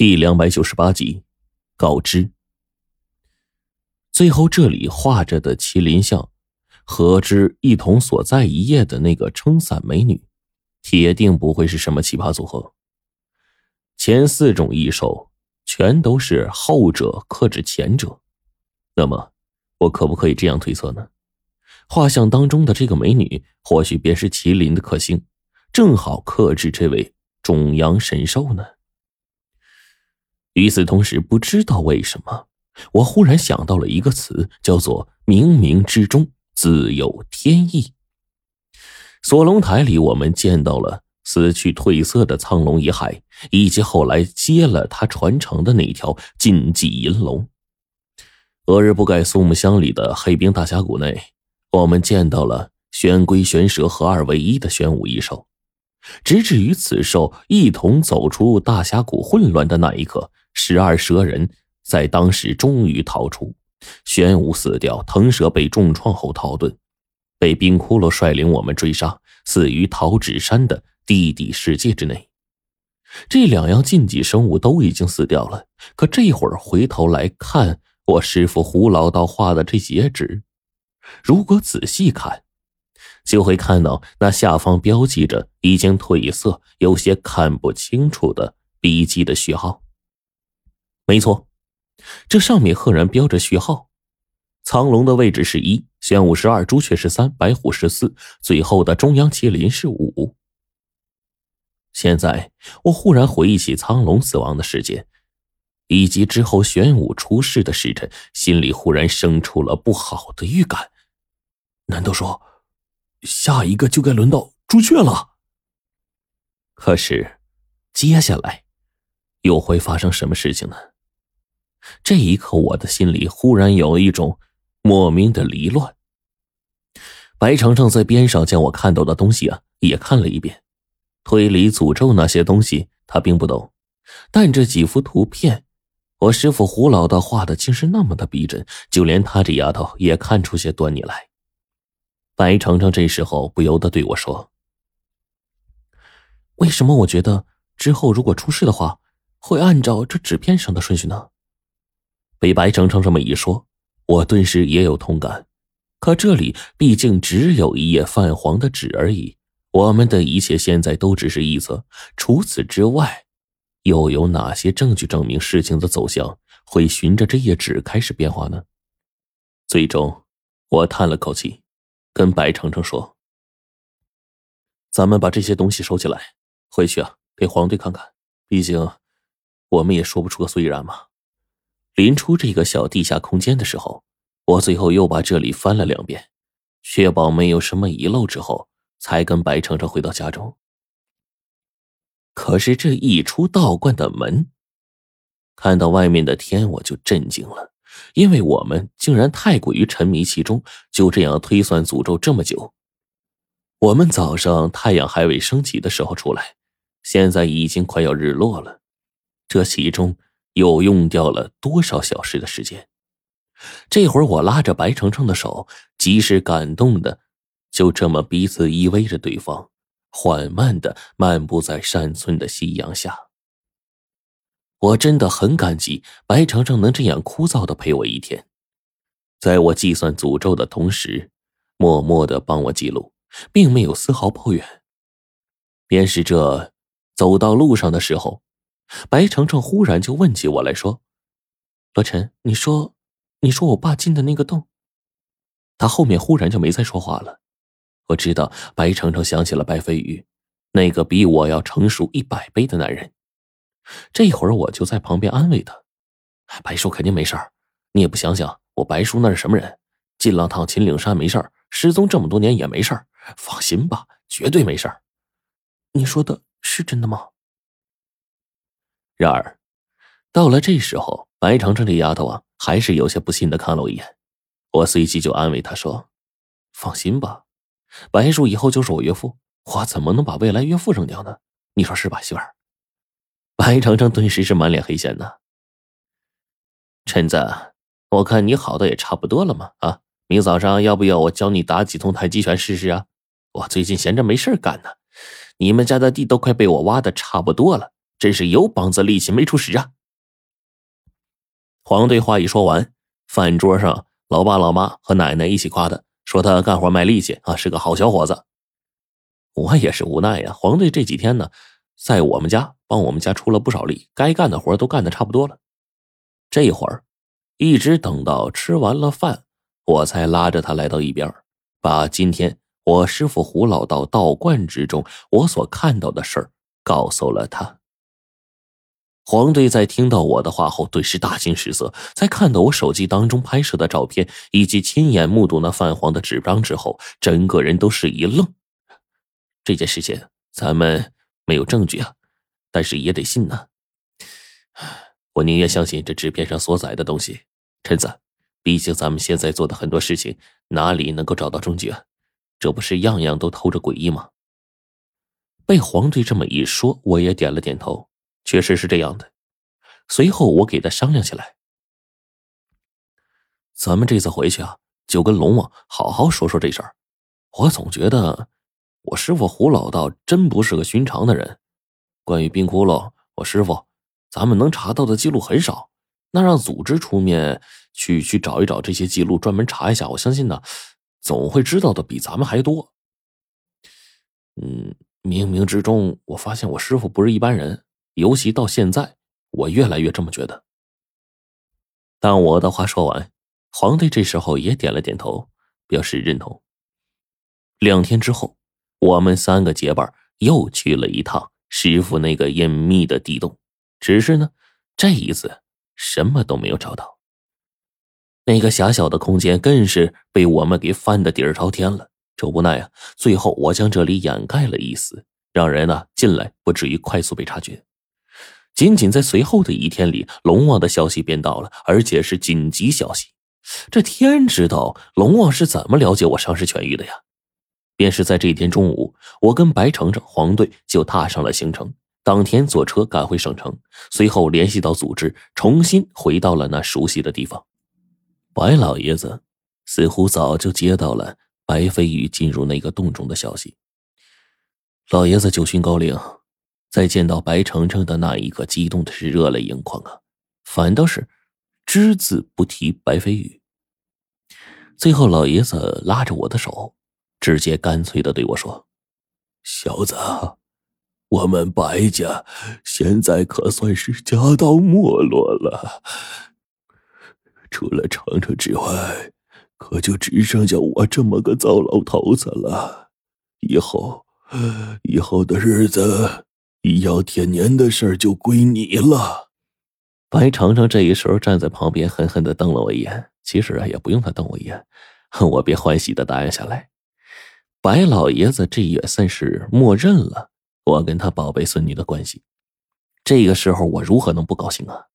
第两百九十八集，告知。最后这里画着的麒麟像，和之一同所在一页的那个撑伞美女，铁定不会是什么奇葩组合。前四种异兽全都是后者克制前者，那么我可不可以这样推测呢？画像当中的这个美女，或许便是麒麟的克星，正好克制这位种阳神兽呢？与此同时，不知道为什么，我忽然想到了一个词，叫做“冥冥之中自有天意”。锁龙台里，我们见到了死去褪色的苍龙遗骸，以及后来接了他传承的那条禁忌银龙。俄日不盖苏木乡里的黑冰大峡谷内，我们见到了玄龟、玄蛇合二为一的玄武异兽。直至于此兽一同走出大峡谷混乱的那一刻。十二蛇人在当时终于逃出，玄武死掉，腾蛇被重创后逃遁，被冰骷髅率领我们追杀，死于桃纸山的地底世界之内。这两样禁忌生物都已经死掉了，可这会儿回头来看我师傅胡老道画的这截纸，如果仔细看，就会看到那下方标记着已经褪色、有些看不清楚的笔记的序号。没错，这上面赫然标着序号。苍龙的位置是一，玄武十二，朱雀十三，白虎十四，最后的中央麒麟是五。现在我忽然回忆起苍龙死亡的时间，以及之后玄武出世的时辰，心里忽然生出了不好的预感。难道说，下一个就该轮到朱雀了？可是，接下来又会发生什么事情呢？这一刻，我的心里忽然有一种莫名的离乱。白程程在边上将我看到的东西啊也看了一遍，推理、诅咒那些东西他并不懂，但这几幅图片，我师傅胡老道画的竟是那么的逼真，就连他这丫头也看出些端倪来。白程程这时候不由得对我说：“为什么我觉得之后如果出事的话，会按照这纸片上的顺序呢？”被白程程这么一说，我顿时也有同感。可这里毕竟只有一页泛黄的纸而已，我们的一切现在都只是臆测。除此之外，又有哪些证据证明事情的走向会循着这页纸开始变化呢？最终，我叹了口气，跟白程程说：“咱们把这些东西收起来，回去啊，给皇帝看看。毕竟，我们也说不出个所以然嘛。”临出这个小地下空间的时候，我最后又把这里翻了两遍，确保没有什么遗漏之后，才跟白程程回到家中。可是这一出道观的门，看到外面的天，我就震惊了，因为我们竟然太过于沉迷其中，就这样推算诅咒这么久。我们早上太阳还未升起的时候出来，现在已经快要日落了，这其中。又用掉了多少小时的时间？这会儿我拉着白程程的手，即使感动的，就这么彼此依偎着对方，缓慢的漫步在山村的夕阳下。我真的很感激白程程能这样枯燥的陪我一天，在我计算诅咒的同时，默默的帮我记录，并没有丝毫抱怨。便是这，走到路上的时候。白程程忽然就问起我来说：“罗晨，你说，你说我爸进的那个洞。”他后面忽然就没再说话了。我知道白程程想起了白飞宇，那个比我要成熟一百倍的男人。这会儿我就在旁边安慰他：“白叔肯定没事儿，你也不想想，我白叔那是什么人？进了趟秦岭山没事儿，失踪这么多年也没事儿，放心吧，绝对没事儿。你说的是真的吗？”然而，到了这时候，白程程这丫头啊，还是有些不信的看了我一眼。我随即就安慰她说：“放心吧，白叔以后就是我岳父，我怎么能把未来岳父扔掉呢？你说是吧，媳妇儿？”白程程顿时是满脸黑线呐。陈子，我看你好的也差不多了嘛，啊，明早上要不要我教你打几通太极拳试试啊？我最近闲着没事干呢，你们家的地都快被我挖的差不多了。真是有膀子力气没处使啊！黄队话一说完，饭桌上老爸、老妈和奶奶一起夸他，说他干活卖力气啊，是个好小伙子。我也是无奈呀，黄队这几天呢，在我们家帮我们家出了不少力，该干的活都干的差不多了。这会儿，一直等到吃完了饭，我才拉着他来到一边，把今天我师傅胡老道道观之中我所看到的事儿告诉了他。黄队在听到我的话后，顿时大惊失色。在看到我手机当中拍摄的照片以及亲眼目睹那泛黄的纸张之后，整个人都是一愣。这件事情咱们没有证据啊，但是也得信呐。我宁愿相信这纸片上所载的东西。陈子，毕竟咱们现在做的很多事情，哪里能够找到证据啊？这不是样样都透着诡异吗？被黄队这么一说，我也点了点头。确实是这样的。随后我给他商量起来，咱们这次回去啊，就跟龙王好好说说这事儿。我总觉得我师傅胡老道真不是个寻常的人。关于冰窟窿，我师傅咱们能查到的记录很少。那让组织出面去去找一找这些记录，专门查一下，我相信呢，总会知道的比咱们还多。嗯，冥冥之中，我发现我师傅不是一般人。尤其到现在，我越来越这么觉得。当我的话说完，皇帝这时候也点了点头，表示认同。两天之后，我们三个结伴又去了一趟师傅那个隐秘的地洞，只是呢，这一次什么都没有找到。那个狭小的空间更是被我们给翻的底儿朝天了。这无奈啊，最后我将这里掩盖了一丝，让人呢进来不至于快速被察觉。仅仅在随后的一天里，龙王的消息便到了，而且是紧急消息。这天知道龙王是怎么了解我伤势痊愈的呀？便是在这一天中午，我跟白程程、黄队就踏上了行程，当天坐车赶回省城，随后联系到组织，重新回到了那熟悉的地方。白老爷子似乎早就接到了白飞宇进入那个洞中的消息。老爷子九旬高龄。在见到白程程的那一刻，激动的是热泪盈眶啊！反倒是只字不提白飞宇。最后，老爷子拉着我的手，直接干脆的对我说：“小子，我们白家现在可算是家道没落了，除了程程之外，可就只剩下我这么个糟老头子了。以后，以后的日子……”医药天年的事儿就归你了。白程程这一时候站在旁边，狠狠的瞪了我一眼。其实啊，也不用他瞪我一眼，我便欢喜的答应下来。白老爷子这也算是默认了我跟他宝贝孙女的关系。这个时候，我如何能不高兴啊？